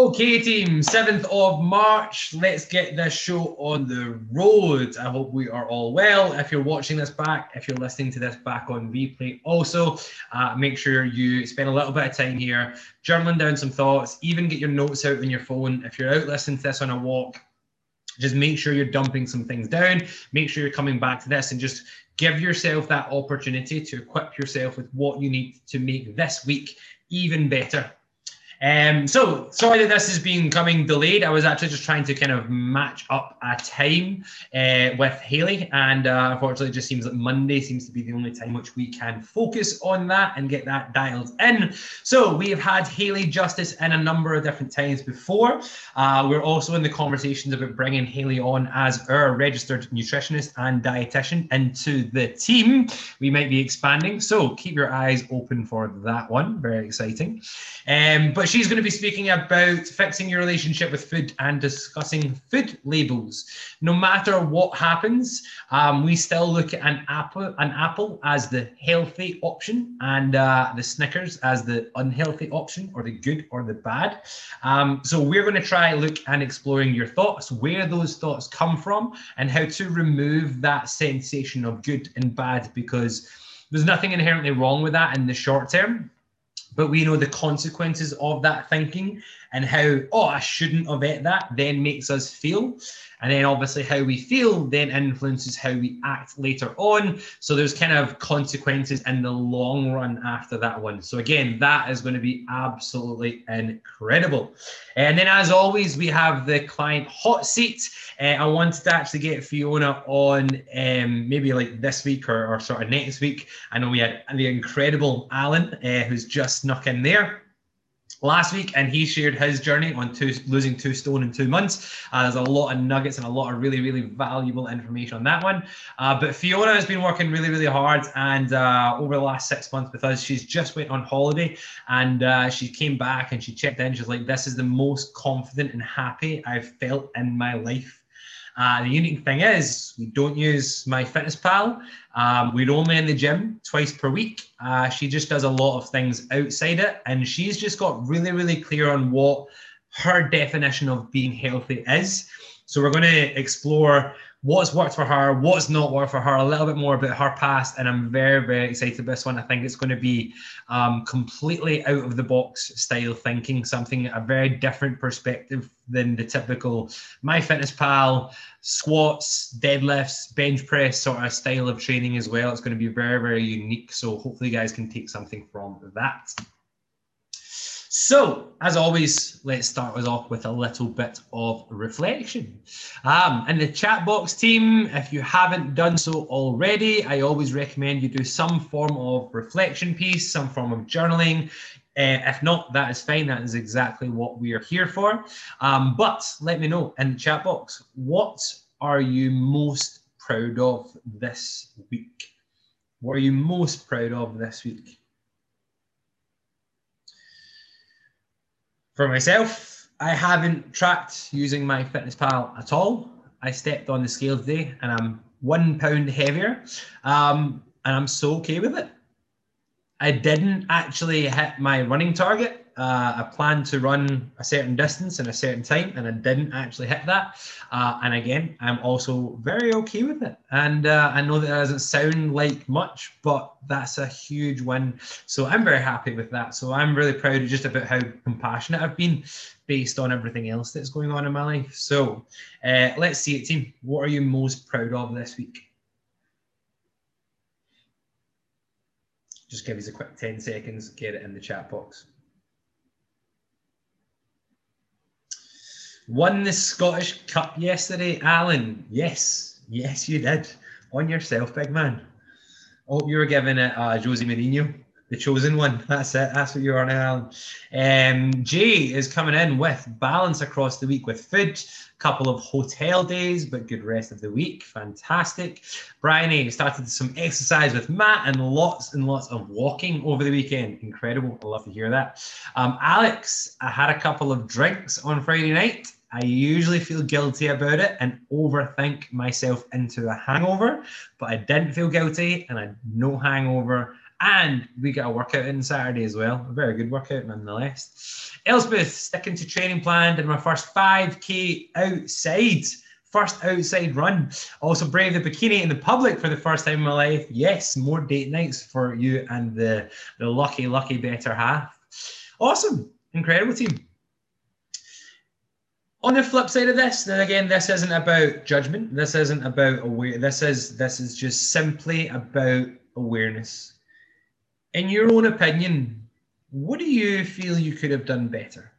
Okay, team, 7th of March. Let's get this show on the road. I hope we are all well. If you're watching this back, if you're listening to this back on replay, also uh, make sure you spend a little bit of time here journaling down some thoughts, even get your notes out on your phone. If you're out listening to this on a walk, just make sure you're dumping some things down. Make sure you're coming back to this and just give yourself that opportunity to equip yourself with what you need to make this week even better um, so sorry that this has been coming delayed. I was actually just trying to kind of match up a time uh, with Haley, and uh, unfortunately, it just seems that Monday seems to be the only time which we can focus on that and get that dialed in. So we have had Haley Justice in a number of different times before. Uh, we're also in the conversations about bringing Haley on as our registered nutritionist and dietitian into the team. We might be expanding, so keep your eyes open for that one. Very exciting. Um, but she's going to be speaking about fixing your relationship with food and discussing food labels. No matter what happens, um, we still look at an apple, an apple as the healthy option and uh, the Snickers as the unhealthy option, or the good or the bad. Um, so we're going to try look and exploring your thoughts, where those thoughts come from, and how to remove that sensation of good and bad because there's nothing inherently wrong with that in the short term but we know the consequences of that thinking and how, oh, I shouldn't have ate that, then makes us feel. And then obviously how we feel then influences how we act later on. So there's kind of consequences in the long run after that one. So again, that is going to be absolutely incredible. And then as always, we have the client hot seat. Uh, I wanted to actually get Fiona on um, maybe like this week or, or, sort of next week. I know we had the incredible Alan uh, who's just snuck in there last week, and he shared his journey on two, losing two stone in two months. Uh, there's a lot of nuggets and a lot of really, really valuable information on that one. Uh, but Fiona has been working really, really hard, and uh, over the last six months with us, she's just went on holiday, and uh, she came back and she checked in. She's like, "This is the most confident and happy I've felt in my life." Uh, the unique thing is, we don't use my MyFitnessPal. Um, we're only in the gym twice per week. Uh, she just does a lot of things outside it, and she's just got really, really clear on what her definition of being healthy is. So we're going to explore what's worked for her, what's not worked for her, a little bit more about her past. And I'm very, very excited about this one. I think it's going to be um, completely out of the box style thinking, something, a very different perspective than the typical MyFitnessPal, squats, deadlifts, bench press sort of style of training as well. It's going to be very, very unique. So hopefully you guys can take something from that. So, as always, let's start us off with a little bit of reflection. Um, and the chat box team, if you haven't done so already, I always recommend you do some form of reflection piece, some form of journaling. Uh, if not, that is fine. That is exactly what we are here for. Um, but let me know in the chat box what are you most proud of this week? What are you most proud of this week? For myself, I haven't tracked using MyFitnessPal at all. I stepped on the scale today and I'm one pound heavier. Um, and I'm so okay with it. I didn't actually hit my running target. Uh, I planned to run a certain distance in a certain time, and I didn't actually hit that. Uh, and again, I'm also very okay with it. And uh, I know that doesn't sound like much, but that's a huge win. So I'm very happy with that. So I'm really proud just about how compassionate I've been based on everything else that's going on in my life. So uh, let's see it, team. What are you most proud of this week? Just give us a quick 10 seconds, get it in the chat box. Won the Scottish Cup yesterday, Alan. Yes, yes, you did. On yourself, big man. I hope you were giving it uh, José Mourinho the chosen one. That's it. That's what you are now. Um, Jay is coming in with balance across the week with food, couple of hotel days, but good rest of the week. Fantastic. Bryony started some exercise with Matt and lots and lots of walking over the weekend. Incredible. I love to hear that. Um, Alex, I had a couple of drinks on Friday night. I usually feel guilty about it and overthink myself into a hangover, but I didn't feel guilty and I had no hangover And we got a workout in Saturday as well. A very good workout nonetheless. Elspeth sticking to training plan and my first 5k outside. First outside run. Also brave the bikini in the public for the first time in my life. Yes, more date nights for you and the, the lucky, lucky better half. Awesome. Incredible team. On the flip side of this, then again, this isn't about judgment. This isn't about aware. This is this is just simply about awareness. In your own opinion, what do you feel you could have done better?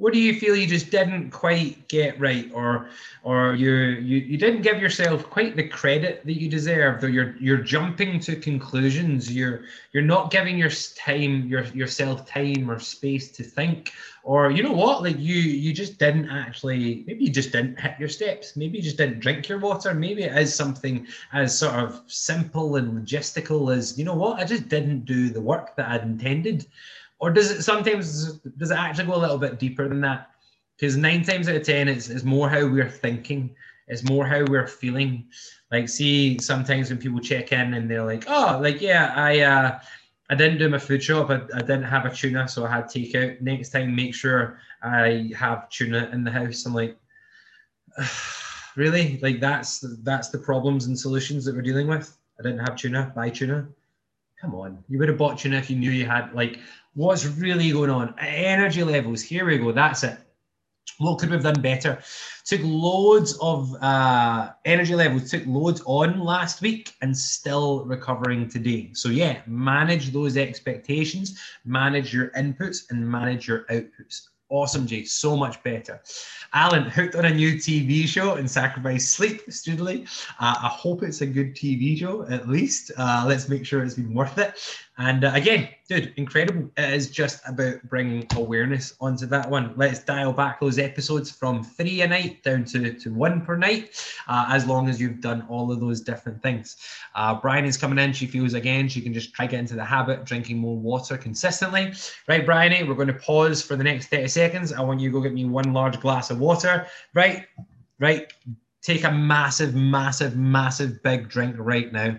What do you feel you just didn't quite get right, or or you you, you didn't give yourself quite the credit that you deserved, or you're you're jumping to conclusions. You're you're not giving your time your yourself time or space to think, or you know what, like you you just didn't actually maybe you just didn't hit your steps. Maybe you just didn't drink your water. Maybe it is something as sort of simple and logistical as you know what, I just didn't do the work that I'd intended or does it sometimes does it actually go a little bit deeper than that? Because nine times out of ten, it's, it's more how we're thinking, it's more how we're feeling. Like, see, sometimes when people check in and they're like, "Oh, like yeah, I uh, I didn't do my food shop. I, I didn't have a tuna, so I had takeout. Next time, make sure I have tuna in the house." I'm like, really? Like that's that's the problems and solutions that we're dealing with. I didn't have tuna. Buy tuna. Come on, you would have bought tuna if you knew you had like what's really going on. Energy levels. Here we go. That's it. What could we have done better? Took loads of uh, energy levels, took loads on last week and still recovering today. So, yeah, manage those expectations, manage your inputs, and manage your outputs. Awesome, Jay. So much better. Alan, hooked on a new TV show and sacrificed sleep, studly. Uh, I hope it's a good TV show, at least. Uh, let's make sure it's been worth it. And uh, again, dude, incredible. It is just about bringing awareness onto that one. Let's dial back those episodes from three a night down to, to one per night, uh, as long as you've done all of those different things. Uh, Bryony is coming in. She feels again she can just try get into the habit of drinking more water consistently. Right, Bryony, we're going to pause for the next 30 seconds. I want you to go get me one large glass of water, right? Right. Take a massive, massive, massive big drink right now.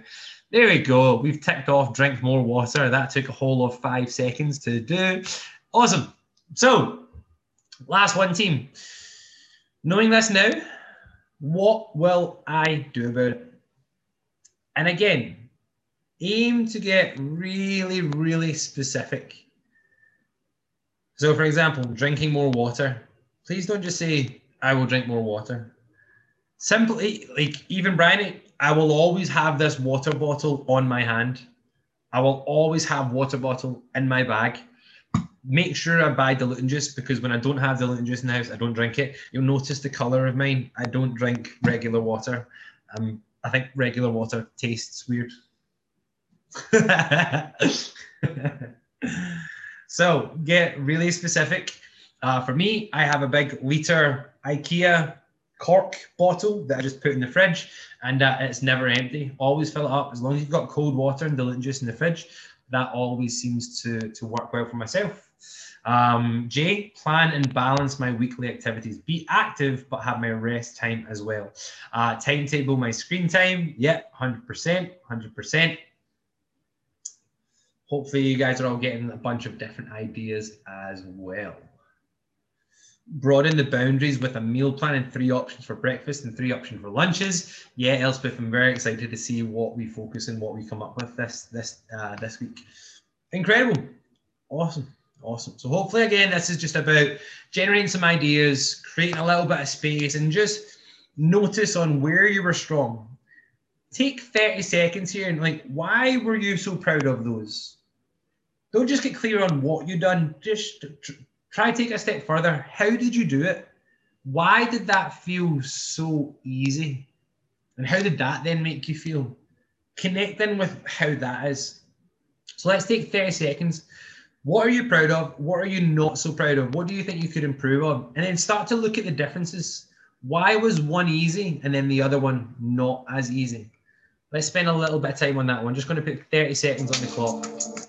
There we go. We've ticked off drink more water. That took a whole of five seconds to do. Awesome. So, last one team. Knowing this now, what will I do about it? And again, aim to get really, really specific. So, for example, drinking more water. Please don't just say, I will drink more water. Simply, like even Bryony, I will always have this water bottle on my hand. I will always have water bottle in my bag. Make sure I buy diluting juice because when I don't have diluting juice in the house, I don't drink it. You'll notice the color of mine. I don't drink regular water. Um, I think regular water tastes weird. so get really specific. Uh, for me, I have a big liter IKEA cork bottle that I just put in the fridge, and uh, it's never empty. Always fill it up as long as you've got cold water and diluting juice in the fridge. That always seems to to work well for myself. Um, Jay, plan and balance my weekly activities. Be active, but have my rest time as well. Uh, timetable my screen time. Yep, 100%, 100%. Hopefully, you guys are all getting a bunch of different ideas as well broaden the boundaries with a meal plan and three options for breakfast and three options for lunches. Yeah, Elspeth, I'm very excited to see what we focus and what we come up with this this uh, this week. Incredible, awesome, awesome. So hopefully, again, this is just about generating some ideas, creating a little bit of space, and just notice on where you were strong. Take 30 seconds here and like, why were you so proud of those? Don't just get clear on what you've done. Just Try take a step further. How did you do it? Why did that feel so easy? And how did that then make you feel? Connecting with how that is. So let's take 30 seconds. What are you proud of? What are you not so proud of? What do you think you could improve on? And then start to look at the differences. Why was one easy and then the other one not as easy? Let's spend a little bit of time on that one. Just going to put 30 seconds on the clock.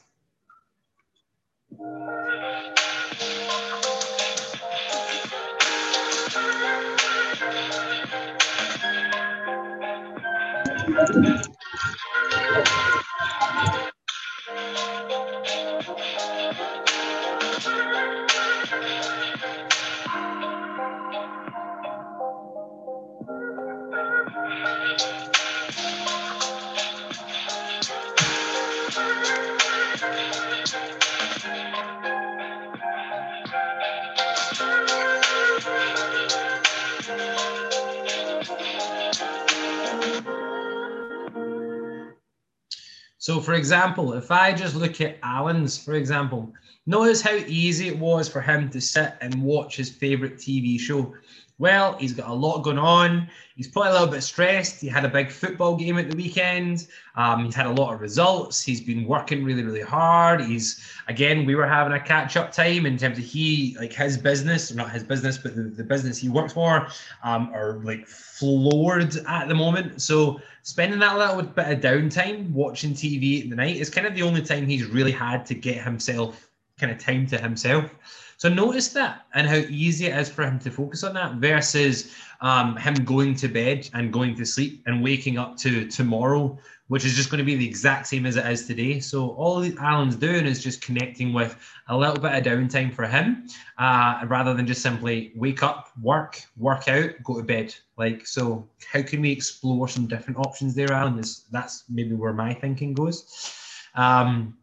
So, for example, if I just look at Alan's, for example, notice how easy it was for him to sit and watch his favorite TV show. Well, he's got a lot going on. He's probably a little bit stressed. He had a big football game at the weekend. Um, he's had a lot of results. He's been working really, really hard. He's again, we were having a catch up time in terms of he like his business, not his business, but the, the business he works for, um, are like floored at the moment. So spending that little bit of downtime watching TV at the night is kind of the only time he's really had to get himself kind of time to himself. So notice that and how easy it is for him to focus on that versus um, him going to bed and going to sleep and waking up to tomorrow, which is just going to be the exact same as it is today. So all Alan's doing is just connecting with a little bit of downtime for him, uh, rather than just simply wake up, work, work out, go to bed. Like so, how can we explore some different options there, Alan? Is that's maybe where my thinking goes. Um,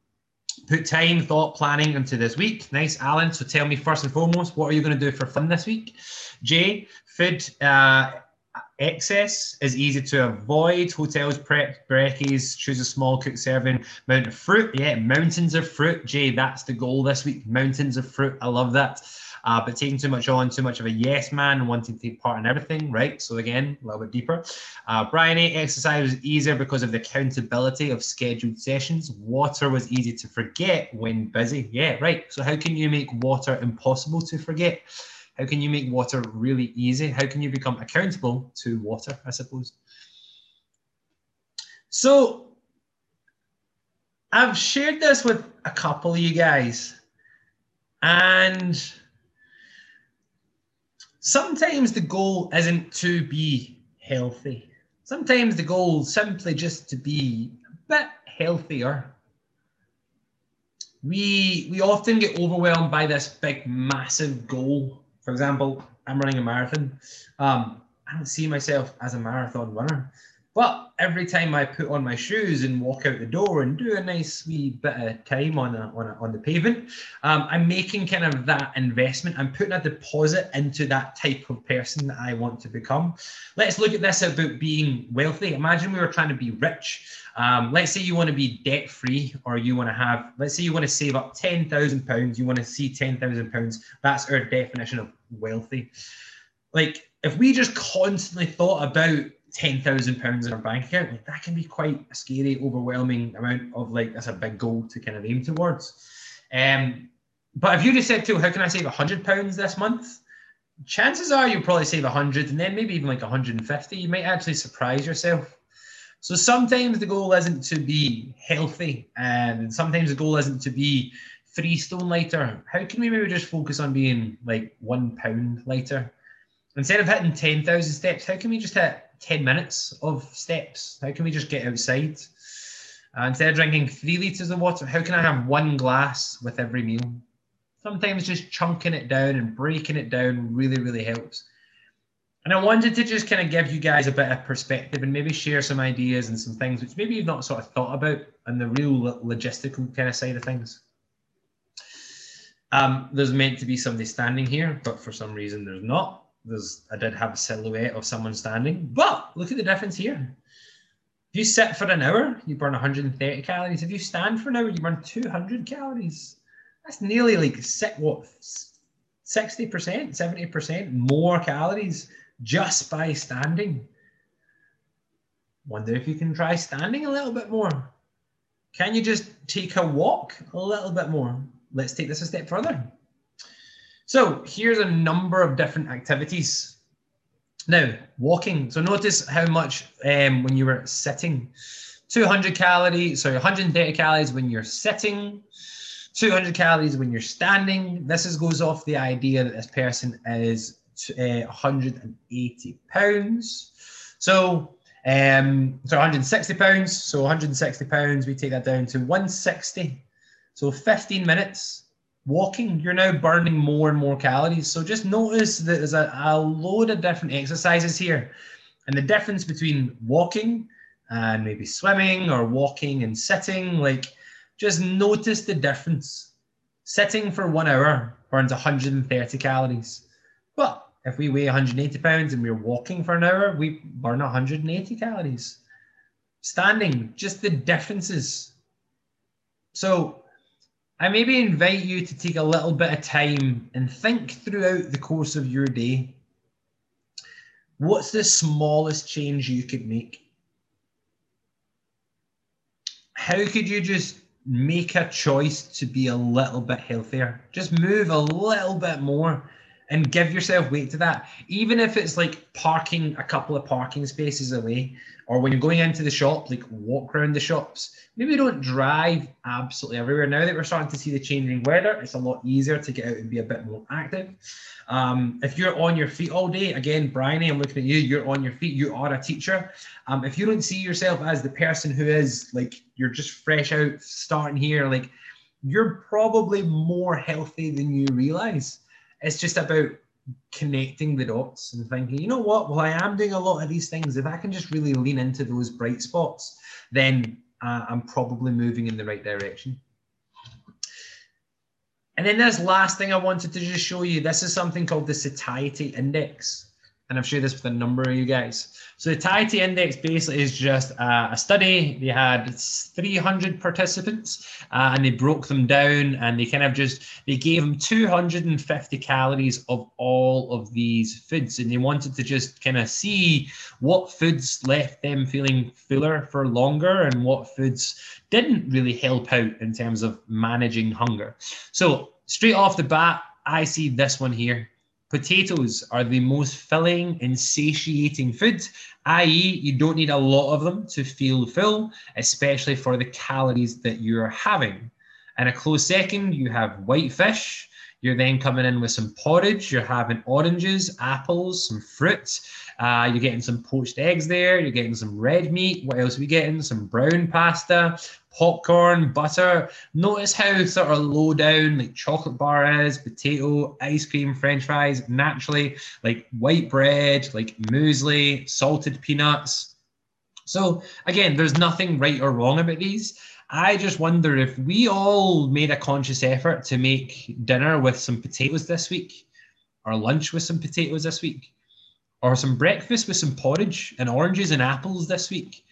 put time, thought, planning into this week. Nice, Alan. So tell me first and foremost, what are you going to do for fun this week? Jay, food uh, excess is easy to avoid. Hotels, prep, brekkies, choose a small cook serving, amount of fruit. Yeah, mountains of fruit. Jay, that's the goal this week. Mountains of fruit. I love that uh, but taking too much on, too much of a yes man, wanting to take part in everything, right? So again, a little bit deeper. Uh, Bryony A, exercise was easier because of the accountability of scheduled sessions. Water was easy to forget when busy. Yeah, right. So how can you make water impossible to forget? How can you make water really easy? How can you become accountable to water, I suppose? So I've shared this with a couple of you guys, and sometimes the goal isn't to be healthy. Sometimes the goal is simply just to be a bit healthier. We we often get overwhelmed by this big, massive goal. For example, I'm running a marathon. Um, I don't see myself as a marathon runner. But every time I put on my shoes and walk out the door and do a nice wee bit of time on a, on, a, on the pavement, um, I'm making kind of that investment. I'm putting a deposit into that type of person that I want to become. Let's look at this about being wealthy. Imagine we were trying to be rich. Um, let's say you want to be debt free, or you want to have, let's say you want to save up ten thousand pounds. You want to see ten thousand pounds. That's our definition of wealthy. Like if we just constantly thought about ten thousand pounds in our bank account, like that can be quite a scary, overwhelming amount of like that's a big goal to kind of aim towards. Um, but if you just said to, how can I save hundred pounds this month? Chances are you'll probably save hundred and then maybe even like 150. You might actually surprise yourself. So sometimes the goal isn't to be healthy, and sometimes the goal isn't to be three stone lighter. How can we maybe just focus on being like one pound lighter? Instead of hitting 10,000 steps, how can we just hit 10 minutes of steps? How can we just get outside? Uh, instead of drinking three liters of water, how can I have one glass with every meal? Sometimes just chunking it down and breaking it down really, really helps. And I wanted to just kind of give you guys a bit of perspective and maybe share some ideas and some things which maybe you've not sort of thought about and the real logistical kind of side of things. Um, there's meant to be somebody standing here, but for some reason there's not there's I did have a silhouette of someone standing, but look at the difference here. If you sit for an hour, you burn 130 calories. If you stand for an hour, you burn 200 calories. That's nearly like what 60%, 70% more calories just by standing. Wonder if you can try standing a little bit more. Can you just take a walk a little bit more? Let's take this a step further. So here's a number of different activities. Now, walking. So notice how much um, when you were sitting. 200 calories, sorry, 130 calories when you're sitting, 200 calories when you're standing. This is, goes off the idea that this person is uh, 180 pounds. So, um, so 160 pounds. So 160 pounds, we take that down to 160. So 15 minutes walking, you're now burning more and more calories. So just notice that there's a, a load of different exercises here. And the difference between walking and maybe swimming or walking and sitting, like just notice the difference. Sitting for one hour burns 130 calories. But if we weigh 180 pounds and we're walking for an hour, we burn 180 calories. standing, just the differences. So I maybe invite you to take a little bit of time and think throughout the course of your day. What's the smallest change you could make? How could you just make a choice to be a little bit healthier? Just move a little bit more and give yourself weight to that. Even if it's like parking a couple of parking spaces away, or when you're going into the shop, like walk around the shops. Maybe don't drive absolutely everywhere. Now that we're starting to see the changing weather, it's a lot easier to get out and be a bit more active. Um, if you're on your feet all day, again, Bryony, I'm looking at you, you're on your feet, you are a teacher. Um, if you don't see yourself as the person who is like, you're just fresh out, starting here, like, you're probably more healthy than you realize. It's just about connecting the dots and thinking, you know what, well, I am doing a lot of these things. If I can just really lean into those bright spots, then uh, I'm probably moving in the right direction. And then this last thing I wanted to just show you, this is something called the satiety index and I've shared this with a number of you guys. So the satiety index basically is just uh, a study. They had 300 participants uh, and they broke them down and they kind of just, they gave them 250 calories of all of these foods. And they wanted to just kind of see what foods left them feeling fuller for longer and what foods didn't really help out in terms of managing hunger. So straight off the bat, I see this one here. Potatoes are the most filling and satiating food, i.e., you don't need a lot of them to feel full, especially for the calories that you're having. And a close second, you have white fish. You're then coming in with some porridge. You're having oranges, apples, some fruit. Uh, you're getting some poached eggs there. You're getting some red meat. What else are we getting? Some brown pasta, popcorn, butter. Notice how sort of low down like chocolate bar is, potato, ice cream, french fries, naturally, like white bread, like muesli, salted peanuts. So again, there's nothing right or wrong about these. I just wonder if we all made a conscious effort to make dinner with some potatoes this week, or lunch with some potatoes this week, or some breakfast with some porridge and oranges and apples this week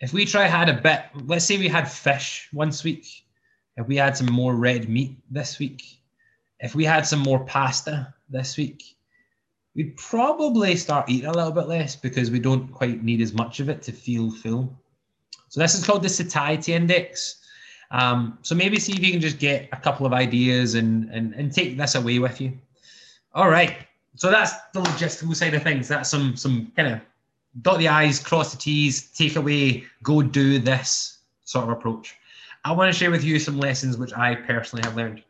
if we try had a bit, let's say we had fish once week, if we had some more red meat this week, if we had some more pasta this week, we'd probably start eating a little bit less because we don't quite need as much of it to feel full. So this is called the satiety index. Um, so maybe see if you can just get a couple of ideas and, and, and take this away with you. All right. So that's the logistical side of things. That's some some kind of dot the I's, cross the T's, take away, go do this sort of approach. I want to share with you some lessons which I personally have learned.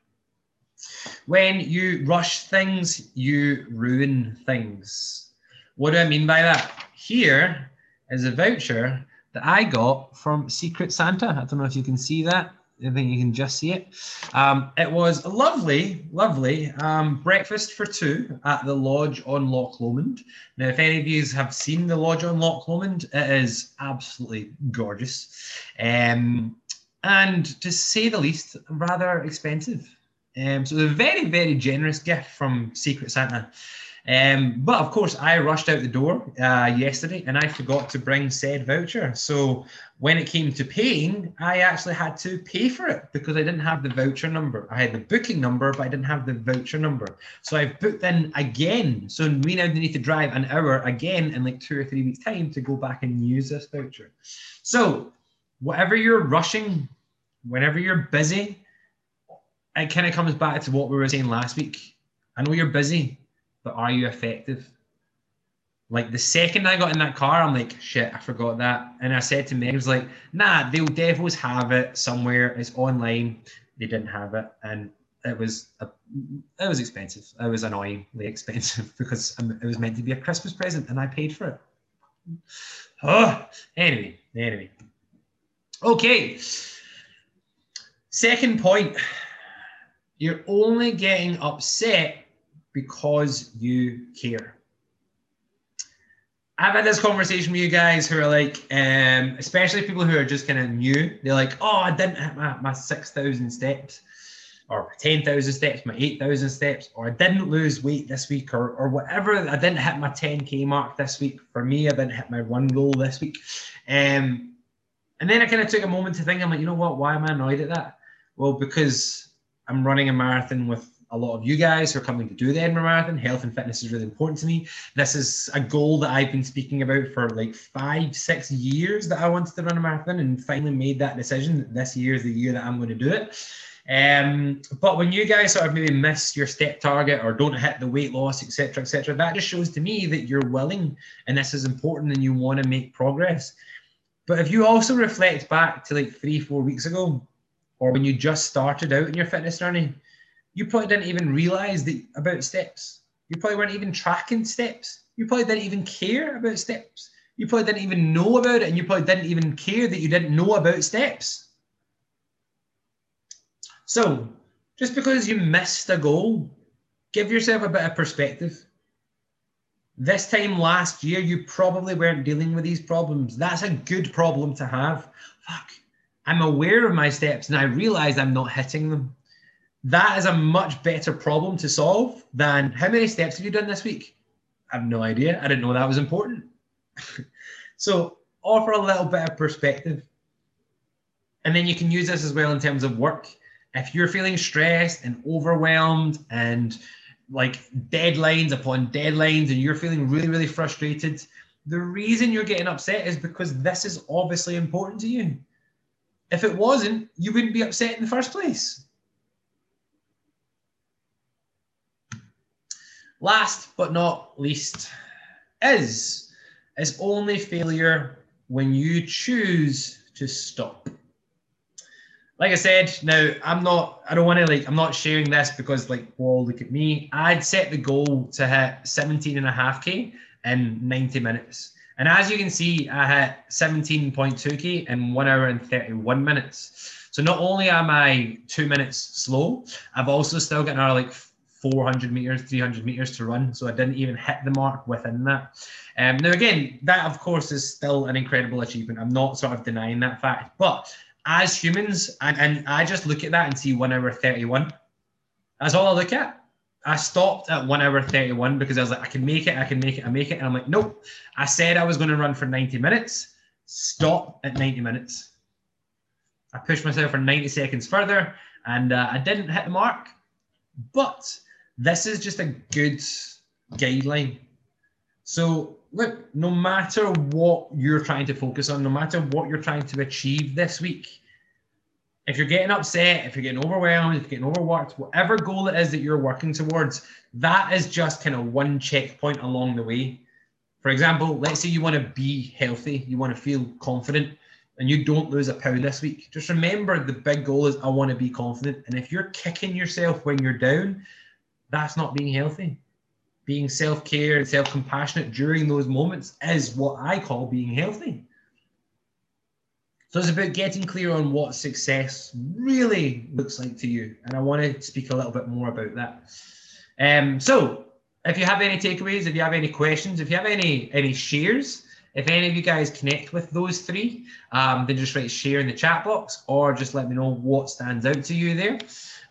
When you rush things, you ruin things. What do I mean by that? Here is a voucher that I got from Secret Santa. I don't know if you can see that. I think you can just see it. Um, it was a lovely, lovely um, breakfast for two at the lodge on Loch Lomond. Now, if any of you have seen the lodge on Loch Lomond, it is absolutely gorgeous. Um, and to say the least, rather expensive. Um, so, a very, very generous gift from Secret Santa. Um, but of course, I rushed out the door uh, yesterday and I forgot to bring said voucher. So when it came to paying, I actually had to pay for it because I didn't have the voucher number. I had the booking number, but I didn't have the voucher number. So I've booked in again. So we now need to drive an hour again in like two or three weeks' time to go back and use this voucher. So whatever you're rushing, whenever you're busy, it kind of comes back to what we were saying last week. I know you're busy but are you effective? Like the second I got in that car, I'm like, shit, I forgot that. And I said to Meg, I was like, nah, they'll devils have it somewhere. It's online. They didn't have it. And it was a, it was expensive. It was annoyingly expensive because it was meant to be a Christmas present and I paid for it. Oh, anyway, anyway. Okay. Second point. You're only getting upset because you care. I've had this conversation with you guys who are like, um, especially people who are just kind of new. They're like, oh, I didn't hit my, my 6,000 steps or 10,000 steps, my 8,000 steps, or I didn't lose weight this week or, or whatever. I didn't hit my 10K mark this week. For me, I didn't hit my one goal this week. Um, And then I kind of took a moment to think, I'm like, you know what? Why am I annoyed at that? Well, because I'm running a marathon with a lot of you guys who are coming to do the Edinburgh Marathon. Health and fitness is really important to me. This is a goal that I've been speaking about for like five, six years that I wanted to run a marathon and finally made that decision. This year is the year that I'm going to do it. Um, but when you guys sort of maybe miss your step target or don't hit the weight loss, etc., etc., that just shows to me that you're willing and this is important and you want to make progress. But if you also reflect back to like three, four weeks ago, or when you just started out in your fitness journey, you probably didn't even realize that about steps. You probably weren't even tracking steps. You probably didn't even care about steps. You probably didn't even know about it, and you probably didn't even care that you didn't know about steps. So, just because you missed a goal, give yourself a bit of perspective. This time last year, you probably weren't dealing with these problems. That's a good problem to have. Fuck, I'm aware of my steps and I realize I'm not hitting them. That is a much better problem to solve than how many steps have you done this week? I have no idea. I didn't know that was important. so, offer a little bit of perspective. And then you can use this as well in terms of work if you're feeling stressed and overwhelmed and like deadlines upon deadlines and you're feeling really, really frustrated, the reason you're getting upset is because this is obviously important to you. If it wasn't, you wouldn't be upset in the first place. Last but not least is is only failure when you choose to stop like I said, now I'm not, I don't want to like, I'm not sharing this because like, well, look at me. I'd set the goal to hit 17 and a half K in 90 minutes. And as you can see, I hit 17.2K in one hour and 31 minutes. So not only am I two minutes slow, I've also still got another like 400 meters, 300 meters to run. So I didn't even hit the mark within that. Um, now, again, that of course is still an incredible achievement. I'm not sort of denying that fact, but as humans, and, and I just look at that and see one hour 31. That's all I look at. I stopped at one hour 31 because I was like, I can make it, I can make it, I make it. And I'm like, nope. I said I was going to run for 90 minutes. Stop at 90 minutes. I pushed myself for 90 seconds further and uh, I didn't hit the mark. But this is just a good guideline. So look, no matter what you're trying to focus on, no matter what you're trying to achieve this week, if you're getting upset, if you're getting overwhelmed, if you're getting overworked, whatever goal it is that you're working towards, that is just kind of one checkpoint along the way. For example, let's say you want to be healthy, you want to feel confident, and you don't lose a pound this week. Just remember the big goal is I want to be confident. And if you're kicking yourself when you're down, that's not being healthy being self care and self compassionate during those moments is what I call being healthy. So it's about getting clear on what success really looks like to you. And I want to speak a little bit more about that. Um, so if you have any takeaways, if you have any questions, if you have any any shares, if any of you guys connect with those three, um, then just write share in the chat box or just let me know what stands out to you there.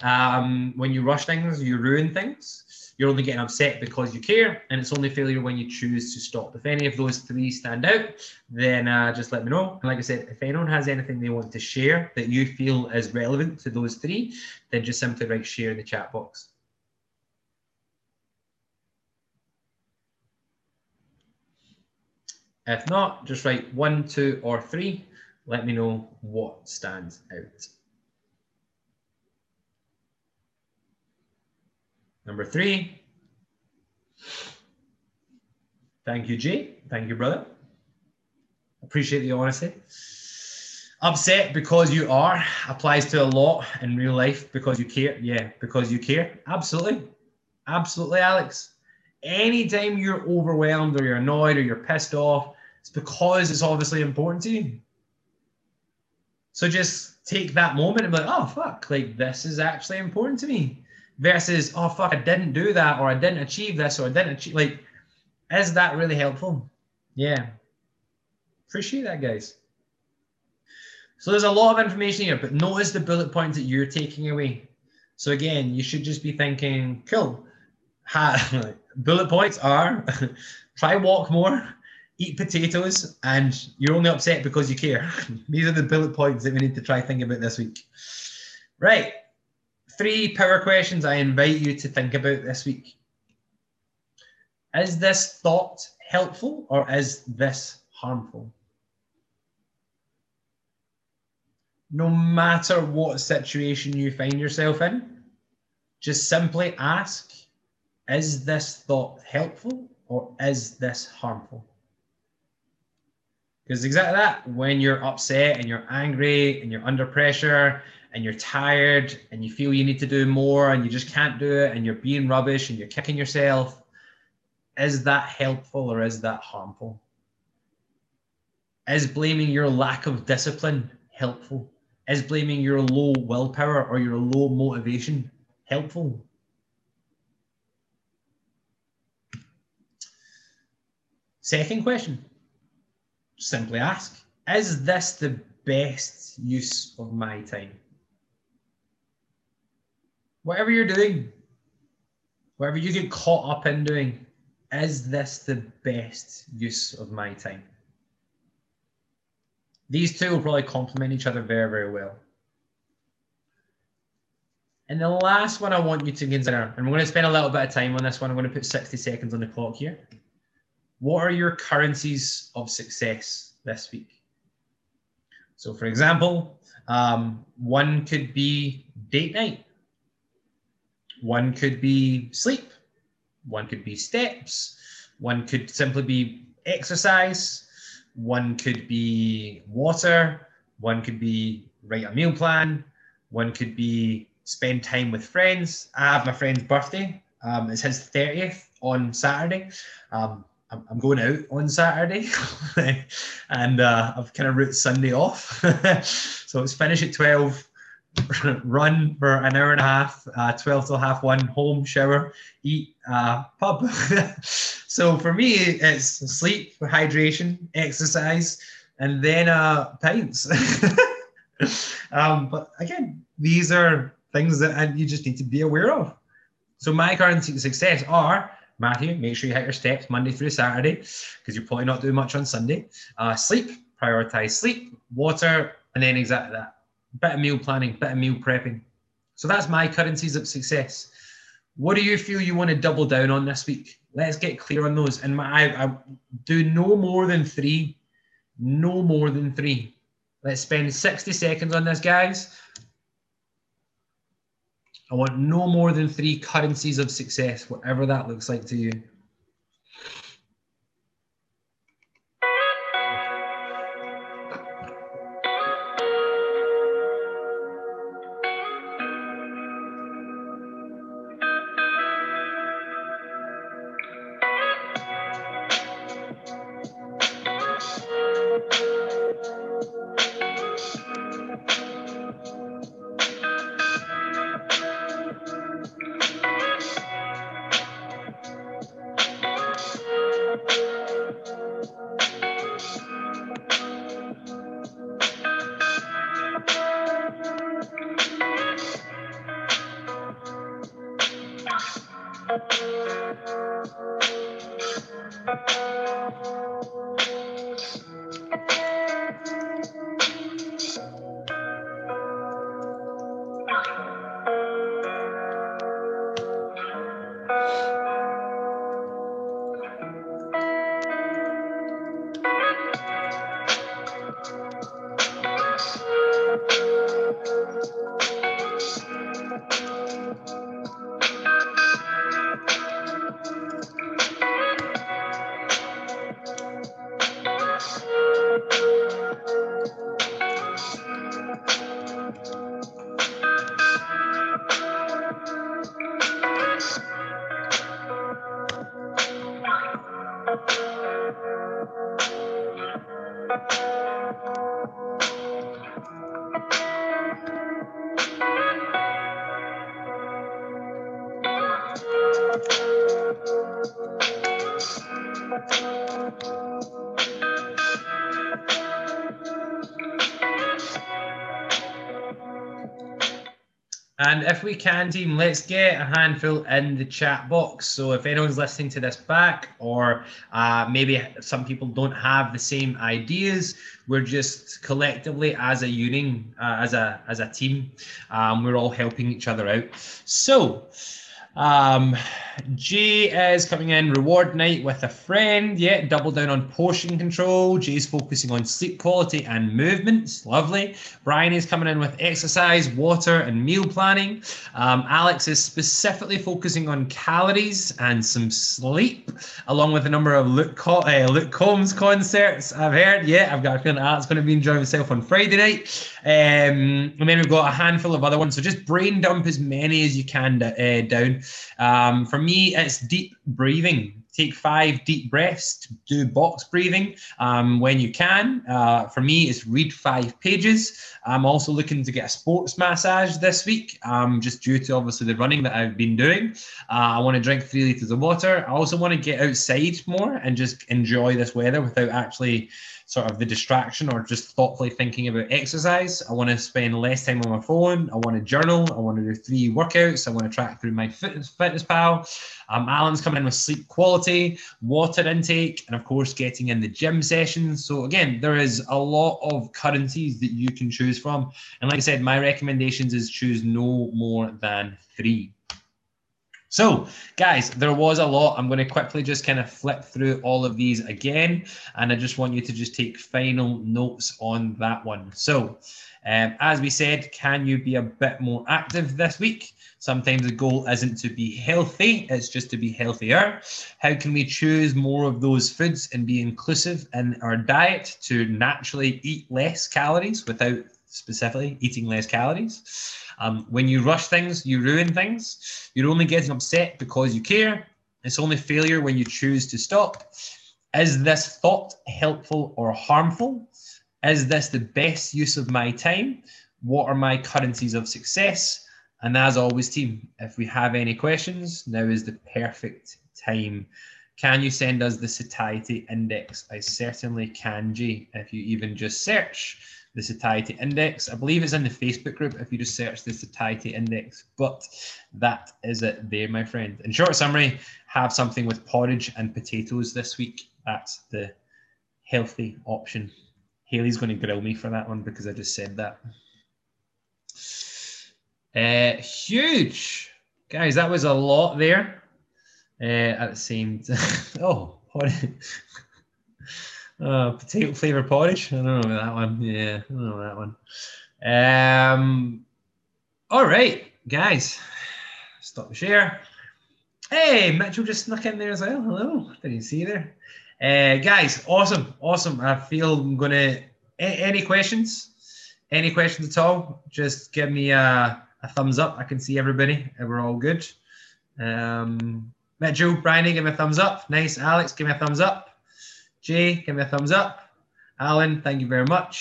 Um, when you rush things, you ruin things you're only getting upset because you care, and it's only failure when you choose to stop. If any of those three stand out, then uh, just let me know. And like I said, if anyone has anything they want to share that you feel is relevant to those three, then just simply write share in the chat box. If not, just write one, two, or three. Let me know what stands out. Number three. Thank you, Jay. Thank you, brother. Appreciate the honesty. Upset because you are applies to a lot in real life because you care. Yeah, because you care. Absolutely. Absolutely, Alex. Anytime you're overwhelmed or you're annoyed or you're pissed off, it's because it's obviously important to you. So just take that moment and be like, oh, fuck, like this is actually important to me versus oh fuck I didn't do that or I didn't achieve this or I didn't achieve like is that really helpful? Yeah. Appreciate that guys. So there's a lot of information here, but notice the bullet points that you're taking away. So again, you should just be thinking, cool. Ha, bullet points are try walk more, eat potatoes, and you're only upset because you care. These are the bullet points that we need to try thinking about this week. Right. Three power questions I invite you to think about this week. Is this thought helpful or is this harmful? No matter what situation you find yourself in, just simply ask Is this thought helpful or is this harmful? Because exactly that, when you're upset and you're angry and you're under pressure and you're tired and you feel you need to do more and you just can't do it and you're being rubbish and you're kicking yourself, is that helpful or is that harmful? Is blaming your lack of discipline helpful? Is blaming your low willpower or your low motivation helpful? Second question simply ask Is this the best use of my time? Whatever you're doing, whatever you get caught up in doing, is this the best use of my time? These two will probably complement each other very, very well. And the last one I want you to consider, and we're going to spend a little bit of time on this one. I'm going to put 60 seconds on the clock here. What are your currencies of success this week? So, for example, um, one could be date night, one could be sleep, one could be steps, one could simply be exercise, one could be water, one could be write a meal plan, one could be spend time with friends. I have my friend's birthday. Um, it's his 30th on Saturday. Um, I'm, going out on Saturday and uh, I've kind of wrote Sunday off. so it's finish at 12, run for an hour and a half, uh, 12 till half one, home, shower, eat, uh, pub. so for me, it's sleep, hydration, exercise, and then uh, pints. um, but again, these are things that you just need to be aware of. So my current success are Matthew, make sure you hit your steps Monday through Saturday because you're probably not doing much on Sunday. Uh, sleep, prioritize sleep, water, and then exactly that. Of meal planning, of meal prepping. So that's my currencies of success. What do you feel you want to double down on this week? Let's get clear on those. And my, I, I do no more than three. No more than three. Let's spend 60 seconds on this, guys. I want no more than three currencies of success, whatever that looks like to you. If we can, team, let's get a handful in the chat box. So if anyone's listening to this back, or uh, maybe some people don't have the same ideas, we're just collectively as a unit, uh, as a as a team, um, we're all helping each other out. So. Um, is coming in reward night with a friend. Yeah, double down on portion control. Jay's focusing on sleep quality and movements. Lovely. Brian is coming in with exercise, water, and meal planning. Um, Alex is specifically focusing on calories and some sleep, along with a number of Luke, Co- uh, Luke Combs concerts. I've heard. Yeah, I've got a feeling going to be enjoying himself on Friday night. Um, and then we've got a handful of other ones. So just brain dump as many as you can uh, down. Um, for me, it's deep breathing. Take five deep breaths. Do box breathing um, when you can. Uh, for me, it's read five pages. I'm also looking to get a sports massage this week, um, just due to obviously the running that I've been doing. Uh, I want to drink three liters of water. I also want to get outside more and just enjoy this weather without actually sort of the distraction or just thoughtfully thinking about exercise. I want to spend less time on my phone. I want to journal. I want to do three workouts. I want to track through my fitness, fitness pal. Um, Alan's coming in with sleep quality, water intake, and of course, getting in the gym sessions. So, again, there is a lot of currencies that you can choose from. And like I said, my recommendations is choose no more than three. So, guys, there was a lot. I'm going to quickly just kind of flip through all of these again, and I just want you to just take final notes on that one. So, um, as we said, can you be a bit more active this week? Sometimes the goal isn't to be healthy, it's just to be healthier. How can we choose more of those foods and be inclusive in our diet to naturally eat less calories without specifically eating less calories? Um, when you rush things, you ruin things. You're only getting upset because you care. It's only failure when you choose to stop. Is this thought helpful or harmful? Is this the best use of my time? What are my currencies of success? And as always, team, if we have any questions, now is the perfect time. Can you send us the satiety index? I certainly can, G. If you even just search the satiety index. I believe it's in the Facebook group if you just search the satiety index, but that is it there, my friend. In short summary, have something with porridge and potatoes this week. That's the healthy option. Haley's going to grill me for that one because I just said that. Uh, huge. Guys, that was a lot there. Uh, at the same time. oh, uh, potato flavor porridge. I don't know that one. Yeah, I don't know that one. Um, all right, guys, stop the share. Hey, Mitchell just snuck in there as well. Hello, didn't see you there. Uh, guys, awesome, awesome. I feel I'm gonna. A- any questions? Any questions at all? Just give me a, a thumbs up. I can see everybody. We're all good. Um, Mitchell, Brian, give me a thumbs up. Nice, Alex, give me a thumbs up. Jay, give me a thumbs up. Alan, thank you very much.